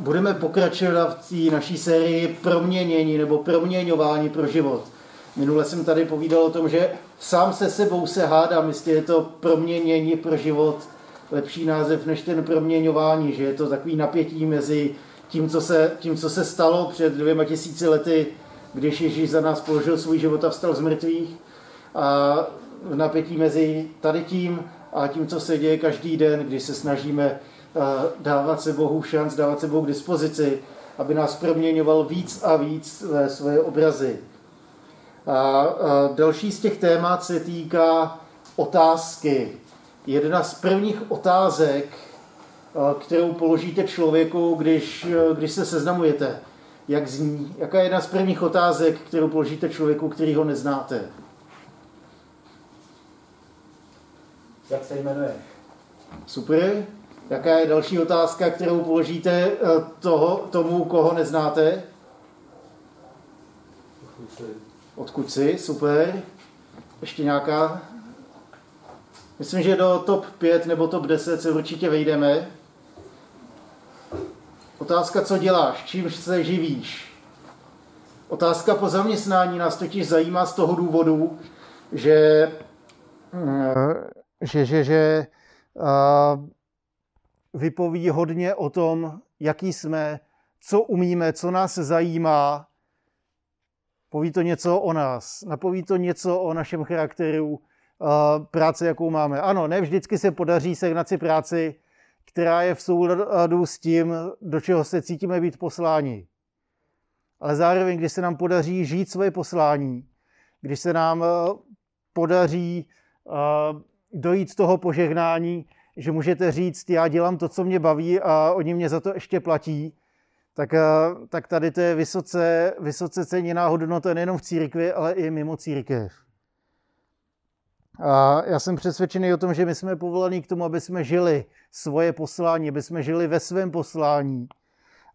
budeme pokračovat v té naší sérii proměnění nebo proměňování pro život. Minule jsem tady povídal o tom, že sám se sebou se hádám, jestli je to proměnění pro život lepší název než ten proměňování, že je to takový napětí mezi tím, co se, tím, co se stalo před dvěma tisíci lety, když Ježíš za nás položil svůj život a vstal z mrtvých a v napětí mezi tady tím a tím, co se děje každý den, když se snažíme dávat se Bohu šanc, dávat se Bohu k dispozici, aby nás proměňoval víc a víc ve svoje obrazy. A další z těch témat se týká otázky. Jedna z prvních otázek, kterou položíte člověku, když, když se seznamujete, jak zní? Jaká je jedna z prvních otázek, kterou položíte člověku, který ho neznáte? Jak se jmenuje? Super. Jaká je další otázka, kterou položíte eh, toho, tomu, koho neznáte? Odkud jsi? Super. Ještě nějaká? Myslím, že do top 5 nebo top 10 se určitě vejdeme. Otázka, co děláš, čím se živíš. Otázka po zaměstnání nás totiž zajímá z toho důvodu, že, eh, že, že, že uh, vypoví hodně o tom, jaký jsme, co umíme, co nás zajímá. Poví to něco o nás, napoví to něco o našem charakteru, práce, jakou máme. Ano, ne vždycky se podaří sehnat si práci, která je v souladu s tím, do čeho se cítíme být posláni. Ale zároveň, když se nám podaří žít svoje poslání, když se nám podaří dojít toho požehnání, že můžete říct, já dělám to, co mě baví a oni mě za to ještě platí, tak, eh, tak tady to je vysoce, vysoce ceněná hodnota nejenom v církvi, ale i mimo církev. A já jsem přesvědčený o tom, že my jsme povolaní k tomu, aby jsme žili svoje poslání, aby jsme žili ve svém poslání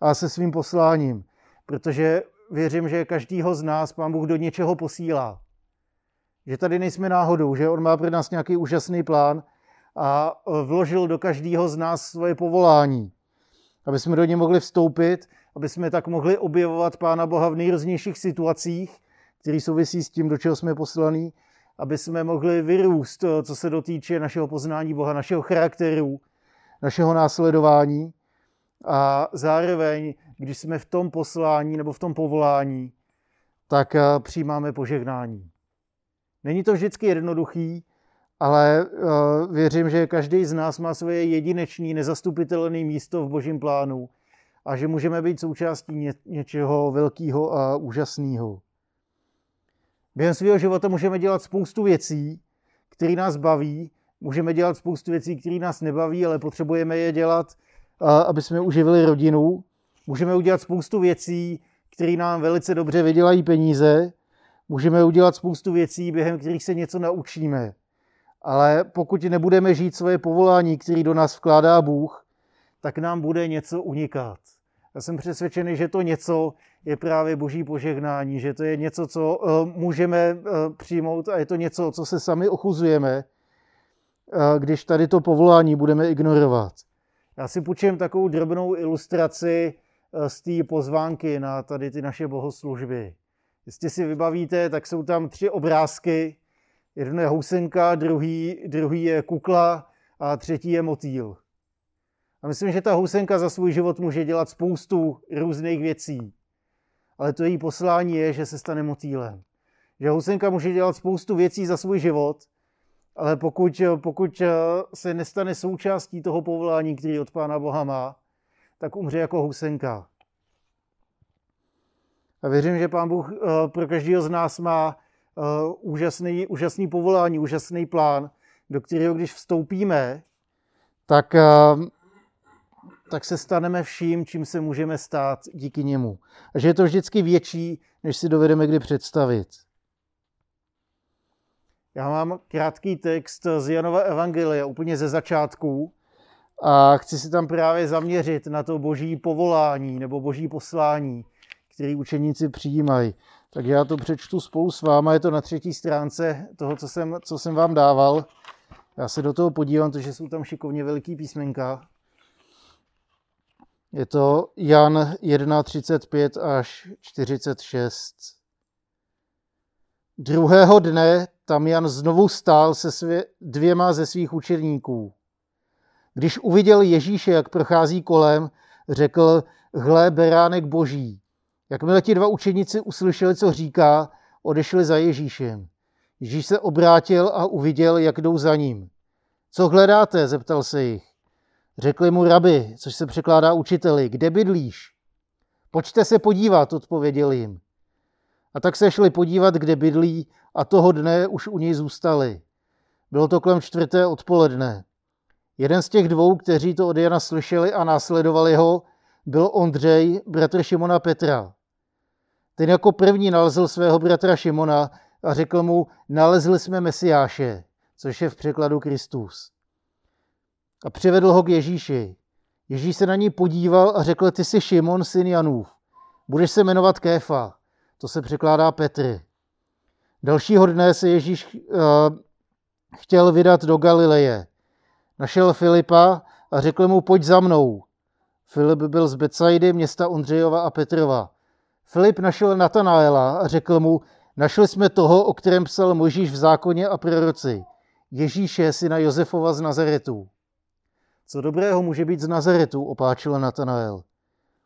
a se svým posláním. Protože věřím, že každýho z nás Pán Bůh do něčeho posílá. Že tady nejsme náhodou, že On má pro nás nějaký úžasný plán a e, vložil do každého z nás svoje povolání. Aby jsme do něj mohli vstoupit, aby jsme tak mohli objevovat Pána Boha v nejrůznějších situacích, které souvisí s tím, do čeho jsme poslaní, aby jsme mohli vyrůst, e, co se dotýče našeho poznání Boha, našeho charakteru, našeho následování. A zároveň, když jsme v tom poslání nebo v tom povolání, tak e, přijímáme požehnání. Není to vždycky jednoduchý, ale uh, věřím, že každý z nás má svoje jedinečné, nezastupitelné místo v božím plánu a že můžeme být součástí ně, něčeho velkého a úžasného. Během svého života můžeme dělat spoustu věcí, které nás baví, můžeme dělat spoustu věcí, které nás nebaví, ale potřebujeme je dělat, uh, aby jsme uživili rodinu. Můžeme udělat spoustu věcí, které nám velice dobře vydělají peníze. Můžeme udělat spoustu věcí, během kterých se něco naučíme. Ale pokud nebudeme žít svoje povolání, který do nás vkládá Bůh, tak nám bude něco unikat. Já jsem přesvědčený, že to něco je právě boží požehnání, že to je něco, co uh, můžeme uh, přijmout a je to něco, co se sami ochuzujeme, uh, když tady to povolání budeme ignorovat. Já si půjčím takovou drobnou ilustraci z té pozvánky na tady ty naše bohoslužby. Jestli si vybavíte, tak jsou tam tři obrázky, Jeden je housenka, druhý, druhý je kukla a třetí je motýl. A myslím, že ta housenka za svůj život může dělat spoustu různých věcí. Ale to její poslání je, že se stane motýlem. Že housenka může dělat spoustu věcí za svůj život, ale pokud, pokud se nestane součástí toho povolání, který od Pána Boha má, tak umře jako housenka. A věřím, že Pán Bůh pro každého z nás má uh, úžasný, úžasný povolání, úžasný plán, do kterého když vstoupíme, tak, uh, tak se staneme vším, čím se můžeme stát díky němu. A že je to vždycky větší, než si dovedeme kdy představit. Já mám krátký text z Janova Evangelia, úplně ze začátku, a chci si tam právě zaměřit na to boží povolání nebo boží poslání, který učeníci přijímají. Tak já to přečtu spolu s váma, je to na třetí stránce toho, co jsem, co jsem vám dával. Já se do toho podívám, protože jsou tam šikovně veliký písmenka. Je to Jan 1.35 až 46. Druhého dne tam Jan znovu stál se svě, dvěma ze svých učedníků. Když uviděl Ježíše, jak prochází kolem, řekl, hle, beránek boží. Jakmile ti dva učedníci uslyšeli, co říká, odešli za Ježíšem. Ježíš se obrátil a uviděl, jak jdou za ním. Co hledáte? zeptal se jich. Řekli mu rabi, což se překládá učiteli, kde bydlíš? Pojďte se podívat, odpověděl jim. A tak se šli podívat, kde bydlí a toho dne už u něj zůstali. Bylo to kolem čtvrté odpoledne. Jeden z těch dvou, kteří to od Jana slyšeli a následovali ho, byl Ondřej, bratr Šimona Petra. Ten jako první nalezl svého bratra Šimona a řekl mu, nalezli jsme Mesiáše, což je v překladu Kristus. A přivedl ho k Ježíši. Ježíš se na ní podíval a řekl, ty jsi Šimon, syn Janův. Budeš se jmenovat Kéfa. To se překládá Petr. Dalšího dne se Ježíš uh, chtěl vydat do Galileje. Našel Filipa a řekl mu, pojď za mnou. Filip byl z Becajdy, města Ondřejova a Petrova. Filip našel Natanaela a řekl mu, našli jsme toho, o kterém psal Možíš v zákoně a proroci. Ježíše, syna Josefova z Nazaretu. Co dobrého může být z Nazaretu, opáčil Natanael.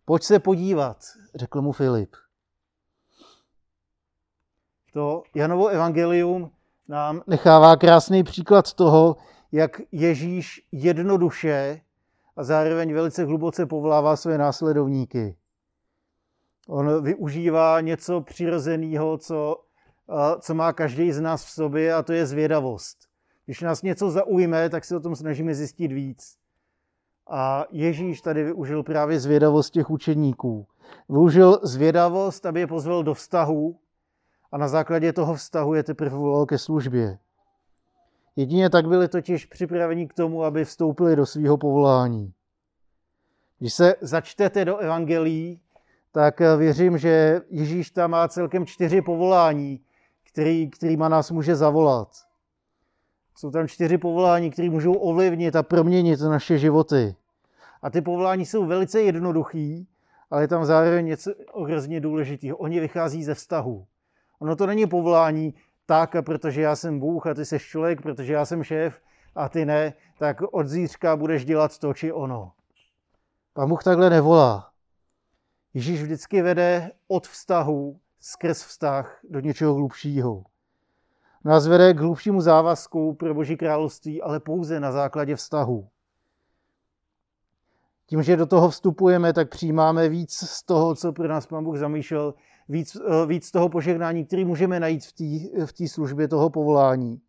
Pojď se podívat, řekl mu Filip. To Janovo evangelium nám nechává krásný příklad toho, jak Ježíš jednoduše a zároveň velice hluboce povolává své následovníky. On využívá něco přirozeného, co, co má každý z nás v sobě, a to je zvědavost. Když nás něco zaujme, tak si o tom snažíme zjistit víc. A Ježíš tady využil právě zvědavost těch učeníků. Využil zvědavost, aby je pozval do vztahu a na základě toho vztahu je teprve volal ke službě. Jedině tak byli totiž připraveni k tomu, aby vstoupili do svého povolání. Když se začtete do evangelií, tak věřím, že Ježíš tam má celkem čtyři povolání, který, kterýma nás může zavolat. Jsou tam čtyři povolání, které můžou ovlivnit a proměnit naše životy. A ty povolání jsou velice jednoduchý, ale je tam zároveň něco hrozně důležitého. Oni vychází ze vztahu. Ono to není povolání tak, protože já jsem Bůh a ty jsi člověk, protože já jsem šéf a ty ne, tak od zítřka budeš dělat to či ono. Pán Bůh takhle nevolá. Ježíš vždycky vede od vztahu skrz vztah do něčeho hlubšího. Nás vede k hlubšímu závazku pro Boží království, ale pouze na základě vztahu. Tím, že do toho vstupujeme, tak přijímáme víc z toho, co pro nás Pán Bůh zamýšlel, víc, eh, víc toho požehnání, který můžeme najít v té v službě toho povolání.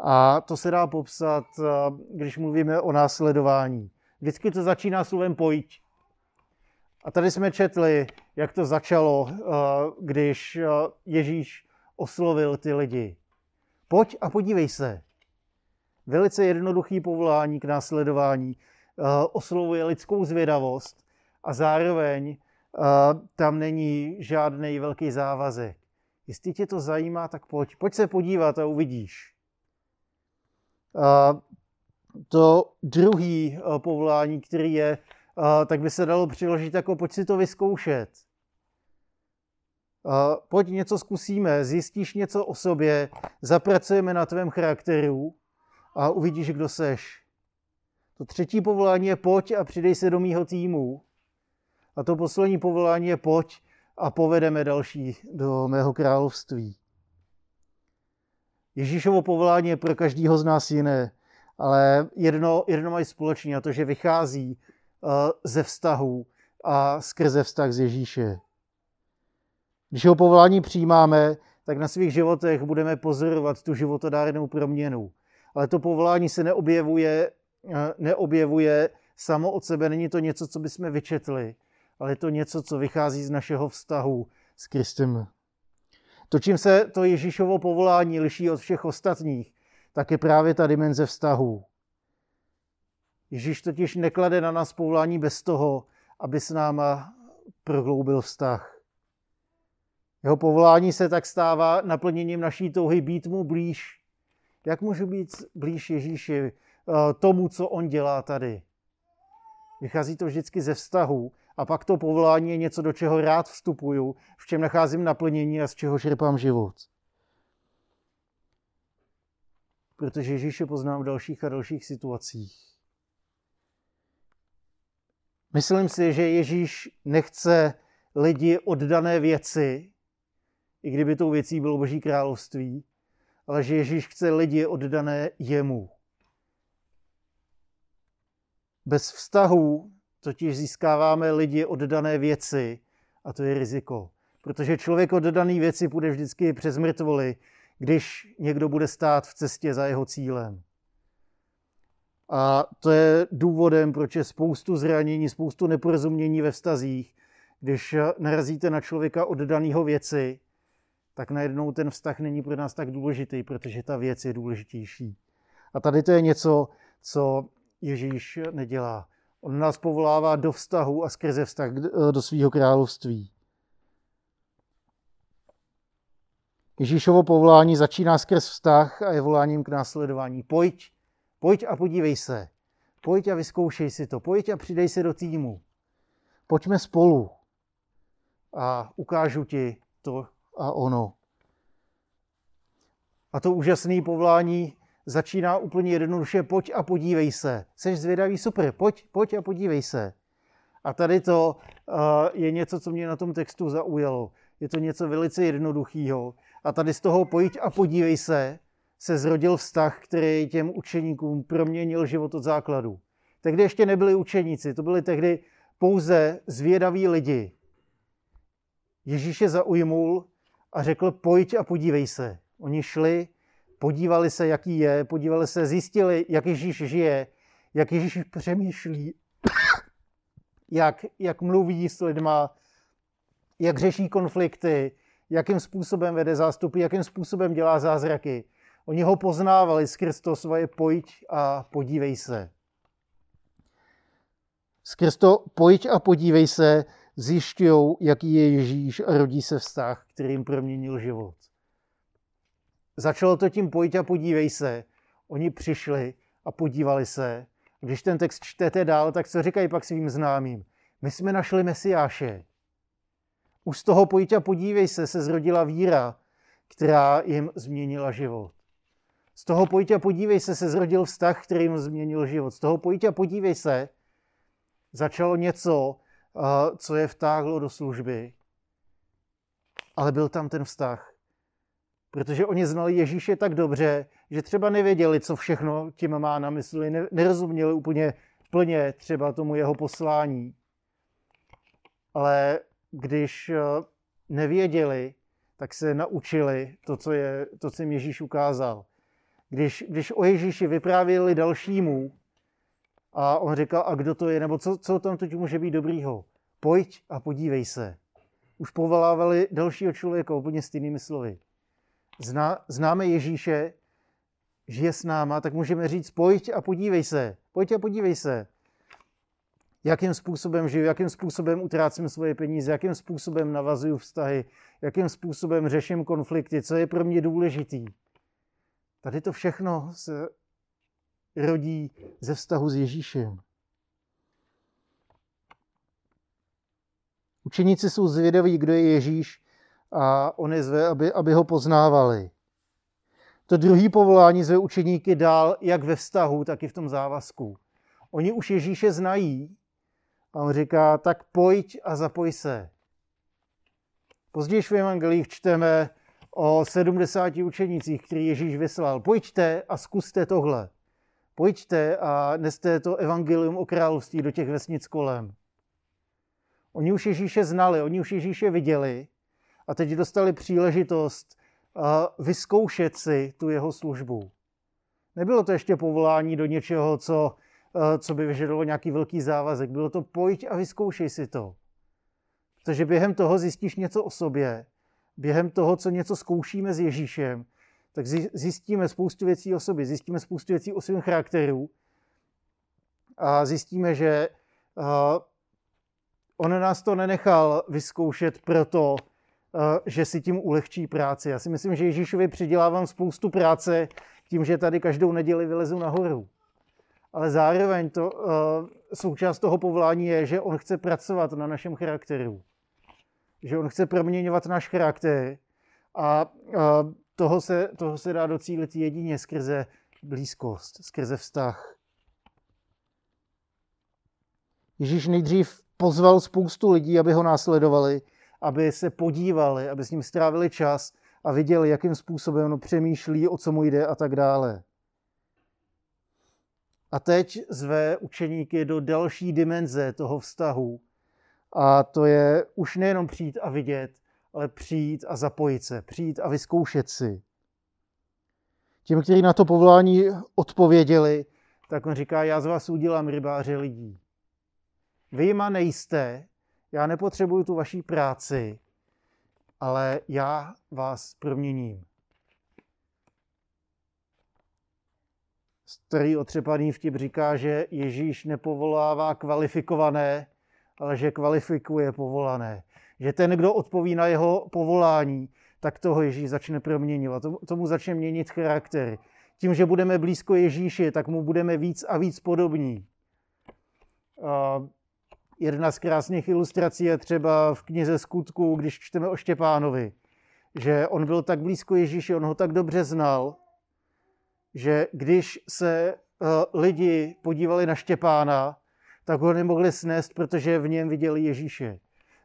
A to se dá popsat, eh, když mluvíme o následování. Vždycky to začíná slovem pojď. A tady jsme četli, jak to začalo, eh, když Ježíš oslovil ty lidi. Pojď a podívej se. Velice jednoduchý povolání k následování. Oslovuje lidskou zvědavost a zároveň tam není žádný velký závazek. Jestli tě to zajímá, tak pojď, pojď se podívat a uvidíš. To druhý povolání, který je, tak by se dalo přiložit jako pojď si to vyzkoušet. Pojď něco zkusíme, zjistíš něco o sobě, zapracujeme na tvém charakteru a uvidíš, kdo seš. To třetí povolání je pojď a přidej se do mýho týmu. A to poslední povolání je pojď a povedeme další do mého království. Ježíšovo povolání je pro každého z nás jiné, ale jedno, jedno mají společně a to, že vychází uh, ze vztahu a skrze vztah z Ježíše. Když ho povolání přijímáme, tak na svých životech budeme pozorovat tu životodárnou proměnu. Ale to povolání se neobjevuje, eh, neobjevuje samo od sebe, není to něco, co bychom vyčetli, ale je to něco, co vychází z našeho vztahu s Kristem. To, čím se to Ježíšovo povolání liší od všech ostatních, tak je právě ta dimenze vztahu. Ježíš totiž neklade na nás povolání bez toho, aby s náma prohloubil vztah. Jeho povolání se tak stává naplněním naší touhy být mu blíž. Jak můžu být blíž Ježíši, eh, tomu, co on dělá tady? Vychází to vždycky ze vztahu a pak to povolání je něco, do čeho rád vstupuju, v čem nacházím naplnění a z čeho čerpám život. Protože Ježíše poznám v dalších a dalších situacích. Myslím si, že Ježíš nechce lidi oddané věci, i kdyby tou věcí bylo Boží království, ale že Ježíš chce lidi oddané jemu. Bez vztahů totiž získáváme lidi oddané věci a to je riziko. Protože člověk oddaný věci půjde vždycky přes mrtvoly, když někdo bude stát v cestě za jeho cílem. A to je důvodem, proč je spoustu zranění, spoustu neporozumění ve vztazích. Když narazíte na člověka oddaného věci, tak najednou ten vztah není pro nás tak důležitý, protože ta věc je důležitější. A tady to je něco, co Ježíš nedělá. On nás povolává do vztahu a skrze vztah do svého království. Ježíšovo povolání začíná skrz vztah a je voláním k následování. Pojď, pojď a podívej se. Pojď a vyzkoušej si to. Pojď a přidej se do týmu. Pojďme spolu a ukážu ti to a ono. A to úžasné povolání začíná úplně jednoduše, pojď a podívej se. Jsi zvědavý, super, pojď, pojď a podívej se. A tady to uh, je něco, co mě na tom textu zaujalo. Je to něco velice jednoduchého. A tady z toho pojď a podívej se, se zrodil vztah, který těm učeníkům proměnil život od základu. Tehdy ještě nebyli učeníci, to byli tehdy pouze zvědaví lidi. Ježíš je zaujmul a řekl, pojď a podívej se. Oni šli, podívali se, jaký je, podívali se, zjistili, jak Ježíš žije, jak Ježíš přemýšlí, jak, jak mluví s lidma, jak řeší konflikty, jakým způsobem vede zástupy, jakým způsobem dělá zázraky. Oni ho poznávali skrz to svoje pojď a podívej se. Skrz to pojď a podívej se zjišťují, jaký je Ježíš a rodí se vztah, kterým proměnil život. Začalo to tím pojď a podívej se. Oni přišli a podívali se. Když ten text čtete dál, tak co říkají pak svým známým? My jsme našli Mesiáše. Už z toho pojď a podívej se, se zrodila víra, která jim změnila život. Z toho pojď a podívej se, se zrodil vztah, který jim změnil život. Z toho pojď a podívej se, začalo něco, co je vtáhlo do služby. Ale byl tam ten vztah. Protože oni znali Ježíše tak dobře, že třeba nevěděli, co všechno tím má na mysli, nerozuměli úplně plně třeba tomu jeho poslání. Ale když eh, nevěděli, tak se naučili to, co, je, to, co jim Ježíš ukázal. Když, když o Ježíši vyprávěli dalšímu, a on říkal, a kdo to je, nebo co, co tam teď může být dobrýho? Pojď a podívej se. Už povolávali dalšího člověka úplně stejnými slovy. Zná, známe Ježíše, žije s náma, tak můžeme říct, pojď a podívej se. Pojď a podívej se jakým způsobem žiju, jakým způsobem utrácím svoje peníze, jakým způsobem navazuju vztahy, jakým způsobem řeším konflikty, co je pro mě důležitý. Tady to všechno se rodí ze vztahu s Ježíšem. Učeníci jsou zvědaví, kdo je Ježíš a on je zve, aby, aby ho poznávali. To druhé povolání zve učeníky dál, jak ve vztahu, tak i v tom závazku. Oni už Ježíše znají, a on říká, tak pojď a zapoj se. Později v evangelích čteme o 70 učenicích, který Ježíš vyslal. Pojďte a zkuste tohle. Pojďte a neste to evangelium o království do těch vesnic kolem. Oni už Ježíše znali, oni už Ježíše viděli a teď dostali příležitost vyzkoušet si tu jeho službu. Nebylo to ještě povolání do něčeho, co Eh, co by vyžadovalo nějaký velký závazek. Bylo to pojď a vyzkoušej si to. Protože během toho zjistíš něco o sobě, během toho, co něco zkoušíme s Ježíšem, tak zjistíme spoustu věcí o sobě, zjistíme spoustu věcí o svém charakteru a zjistíme, že uh, on nás to nenechal vyzkoušet proto, že si tím ulehčí práci. Já si myslím, že Ježíšovi přidělávám spoustu práce tím, že tady každou neděli vylezu nahoru ale zároveň to, uh, součást toho povolání je, že on chce pracovat na našem charakteru. Že on chce proměňovat náš charakter a uh, toho, se, toho se dá docílit jedině skrze blízkost, skrze vztah. Ježíš nejdřív pozval spoustu lidí, aby ho následovali, aby se podívali, aby s ním strávili čas a viděli, jakým způsobem on přemýšlí, o co mu jde a tak dále. A teď zve učeníky do další dimenze toho vztahu. A to je už nejenom přijít a vidět, ale přijít a zapojit se, přijít a vyzkoušet si. Těm, kteří na to povolání odpověděli, tak on říká, já z vás udělám rybáře lidí. Vy jima nejste, já nepotřebuju tu vaší práci, ale já vás proměním. Starý otřepaný vtip říká, že Ježíš nepovolává kvalifikované, ale že kvalifikuje povolané. Že ten, kdo odpoví na jeho povolání, tak toho Ježíš začne proměňovat. Tomu začne měnit charakter. Tím, že budeme blízko Ježíši, tak mu budeme víc a víc podobní. Jedna z krásných ilustrací je třeba v knize Skutku, když čteme o Štěpánovi, že on byl tak blízko Ježíši, on ho tak dobře znal, že když se uh, lidi podívali na Štěpána, tak ho nemohli snést, protože v něm viděli Ježíše.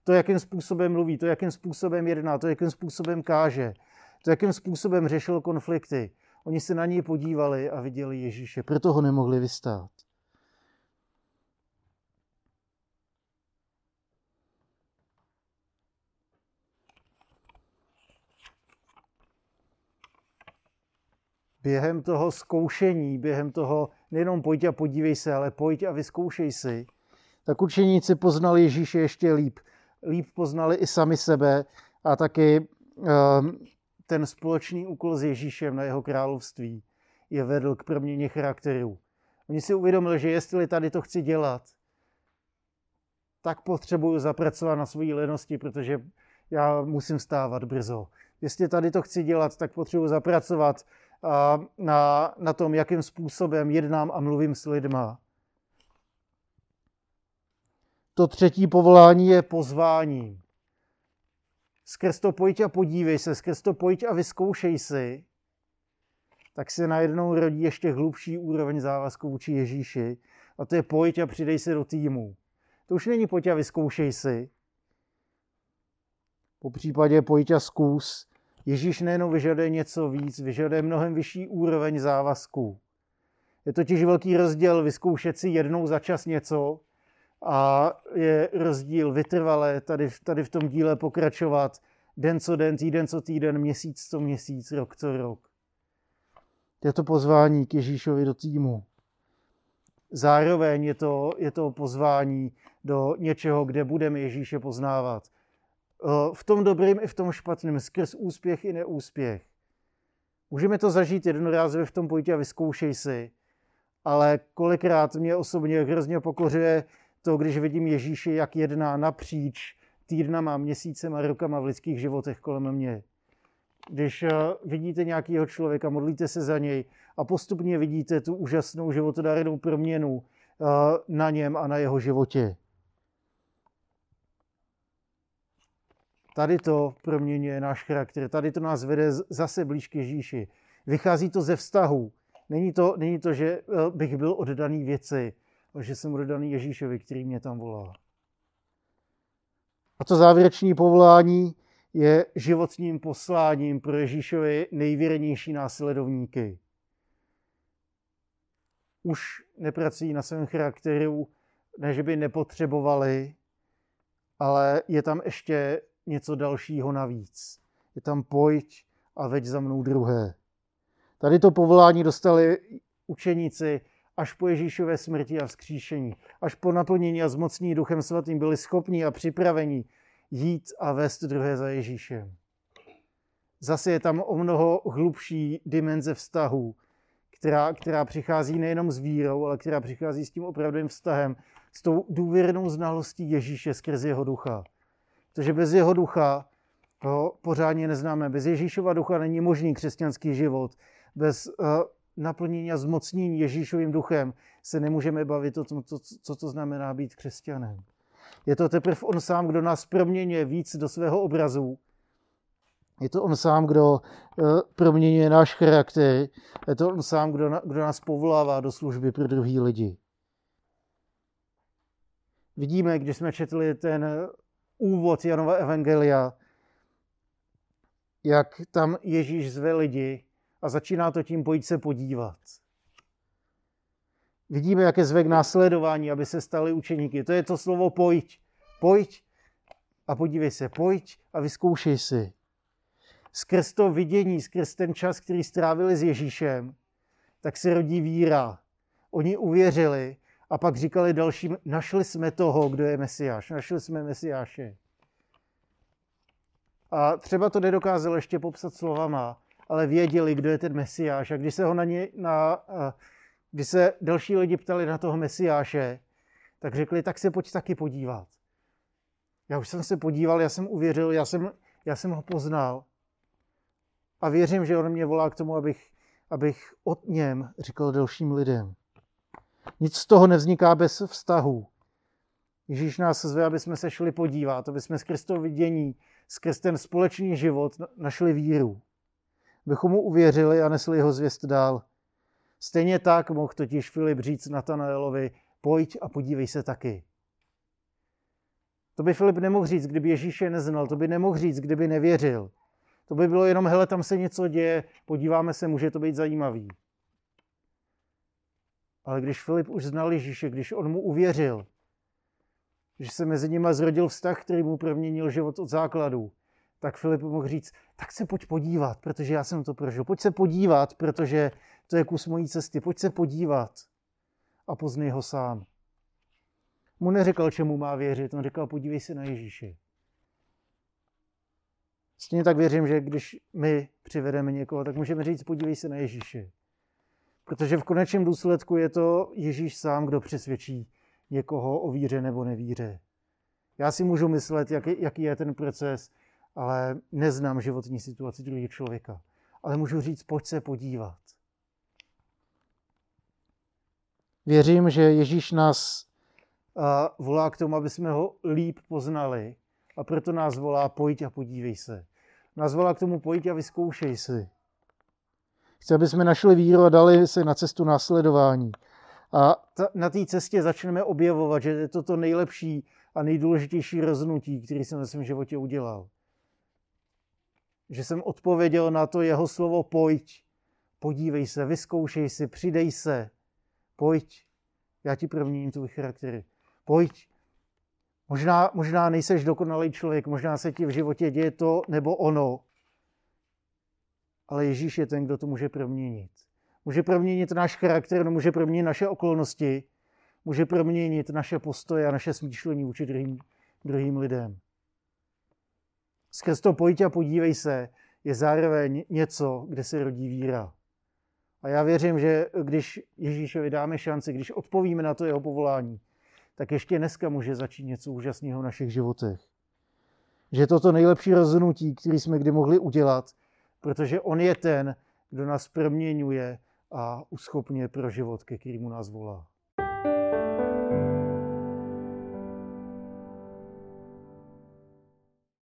To, jakým způsobem mluví, to, jakým způsobem jedná, to, jakým způsobem káže, to, jakým způsobem řešil konflikty. Oni se na něj podívali a viděli Ježíše, proto ho nemohli vystát. Během toho zkoušení, během toho nejenom pojď a podívej se, ale pojď a vyzkoušej si, tak učeníci poznali Ježíše ještě líp. Líp poznali i sami sebe a taky um, ten společný úkol s Ježíšem na jeho království je vedl k proměně charakteru. Oni si uvědomili, že jestli tady to chci dělat, tak potřebuju zapracovat na své lenosti, protože já musím stávat brzo. Jestli tady to chci dělat, tak potřebuji zapracovat na, na tom, jakým způsobem jednám a mluvím s lidma. To třetí povolání je pozvání. Skrz to pojď a podívej se, skrz to pojď a vyzkoušej si, tak se najednou rodí ještě hlubší úroveň závazku vůči Ježíši. A to je pojď a přidej se do týmu. To už není pojď a vyzkoušej si. Po případě pojď a zkus, Ježíš nejenom vyžaduje něco víc, vyžaduje mnohem vyšší úroveň závazků. Je totiž velký rozdíl vyzkoušet si jednou za čas něco a je rozdíl vytrvalé tady, tady v tom díle pokračovat den co den, týden co týden, měsíc co měsíc, rok co rok. Je to pozvání k Ježíšovi do týmu. Zároveň je to, je to pozvání do něčeho, kde budeme Ježíše poznávat v tom dobrým i v tom špatným, skrz úspěch i neúspěch. Můžeme to zažít jednorázově v tom pojďte a vyzkoušej si, ale kolikrát mě osobně hrozně pokořuje to, když vidím Ježíše, jak jedná napříč týdnama, měsícema, rokama v lidských životech kolem mě. Když eh, vidíte nějakého člověka, modlíte se za něj a postupně vidíte tu úžasnou životodárnou proměnu eh, na něm a na jeho životě. Tady to proměňuje náš charakter, tady to nás vede zase blíž k Ježíši. Vychází to ze vztahu. Není to, není to, že eh, bych byl oddaný věci, ale že jsem oddaný Ježíšovi, který mě tam volá. A to závěrečné povolání je životním posláním pro Ježíšovi nejvěrnější následovníky. Už nepracují na svém charakteru, ne že by nepotřebovali, ale je tam ještě něco dalšího navíc. Je tam pojď a veď za mnou druhé. Tady to povolání dostali učeníci až po Ježíšové smrti a vzkříšení. Až po naplnění a zmocnění Duchem Svatým byli schopni a připraveni jít a vést druhé za Ježíšem. Zase je tam o mnoho hlubší dimenze vztahu, která, která přichází nejenom s vírou, ale která přichází s tím opravdovým vztahem, s tou důvěrnou znalostí Ježíše skrze jeho ducha. Protože bez jeho ducha ho pořádně neznáme. Bez Ježíšova ducha není možný křesťanský život. Bez uh, naplnění a zmocnění Ježíšovým duchem, se nemůžeme bavit o tom, co, co to znamená být křesťanem. Je to teprve on sám, kdo nás proměňuje víc do svého obrazu. Je to on sám, kdo eh, proměňuje náš charakter. Je to on sám, kdo, kdo nás povolává do služby pro druhý lidi. Vidíme, když jsme četli ten úvod Janova Evangelia, jak tam Ježíš zve lidi a začíná to tím pojď se podívat. Vidíme, jak je zvek následování, aby se stali učeníky. To je to slovo pojď. Pojď a podívej se, pojď a vyzkoušej si. Skrz to vidění, skrz ten čas, který strávili s Ježíšem, tak se rodí víra. Oni uvěřili a pak říkali dalším, našli jsme toho, kdo je Mesiáš, našli jsme Mesiáše. A třeba to nedokázal ještě popsat slovama, ale věděli, kdo je ten Mesiáš. A když se ho na ně, na, když se další lidi ptali na toho Mesiáše, tak řekli, tak se pojď taky podívat. Já už jsem se podíval, já jsem uvěřil, já jsem, já jsem ho poznal. A věřím, že on mě volá k tomu, abych, abych od něm říkal dalším lidem. Nic z toho nevzniká bez vztahu. Ježíš nás zve, aby jsme se šli podívat, aby jsme skrz to vidění, skrz ten společný život našli víru. Bychom mu uvěřili a nesli jeho zvěst dál. Stejně tak mohl totiž Filip říct Natanaelovi, pojď a podívej se taky. To by Filip nemohl říct, kdyby Ježíše neznal, to by nemohl říct, kdyby nevěřil. To by bylo jenom, hele, tam se něco děje, podíváme se, může to být zajímavý. Ale když Filip už znal Ježíše, když on mu uvěřil, že se mezi nimi zrodil vztah, který mu proměnil život od základů, tak Filip mohl říct, tak se pojď podívat, protože já jsem to prožil. Pojď se podívat, protože to je kus mojí cesty. Pojď se podívat a poznej ho sám. Mu neřekl, čemu má věřit, on říkal, podívej se na Ježíše. Stejně tak věřím, že když my přivedeme někoho, tak můžeme říct, podívej se na Ježíše. Protože v konečném důsledku je to Ježíš sám, kdo přesvědčí někoho o víře nebo nevíře. Já si můžu myslet, jaký, jaký je ten proces, ale neznám životní situaci druhého člověka. Ale můžu říct, pojď se podívat. Věřím, že Ježíš nás volá k tomu, aby jsme ho líp poznali a proto nás volá, pojď a podívej se. Nás volá k tomu, pojď a vyzkoušej si. Chce, aby jsme našli víru a dali se na cestu následování. A ta, na té cestě začneme objevovat, že je to to nejlepší a nejdůležitější rozhodnutí, který jsem ve svém životě udělal. Že jsem odpověděl na to jeho slovo pojď, podívej se, vyzkoušej si, přidej se, pojď, já ti proměním tvůj charaktery. Pojď. Možná, možná nejseš dokonalý člověk, možná se ti v životě děje to nebo ono, ale Ježíš je ten, kdo to může proměnit. Může proměnit náš charakter, no může proměnit naše okolnosti, může proměnit naše postoje a naše smýšlení vůči druhým, druhým lidem. Skrz to pojď a podívej se, je zároveň něco, kde se rodí víra. A já věřím, že když Ježíšovi dáme šanci, když odpovíme na to jeho povolání, tak ještě dneska může začít něco úžasného v našich životech. Že to to nejlepší rozhodnutí, které jsme kdy mohli udělat, protože on je ten, kdo nás proměňuje a uschopňuje pro život, ke kterému nás volá.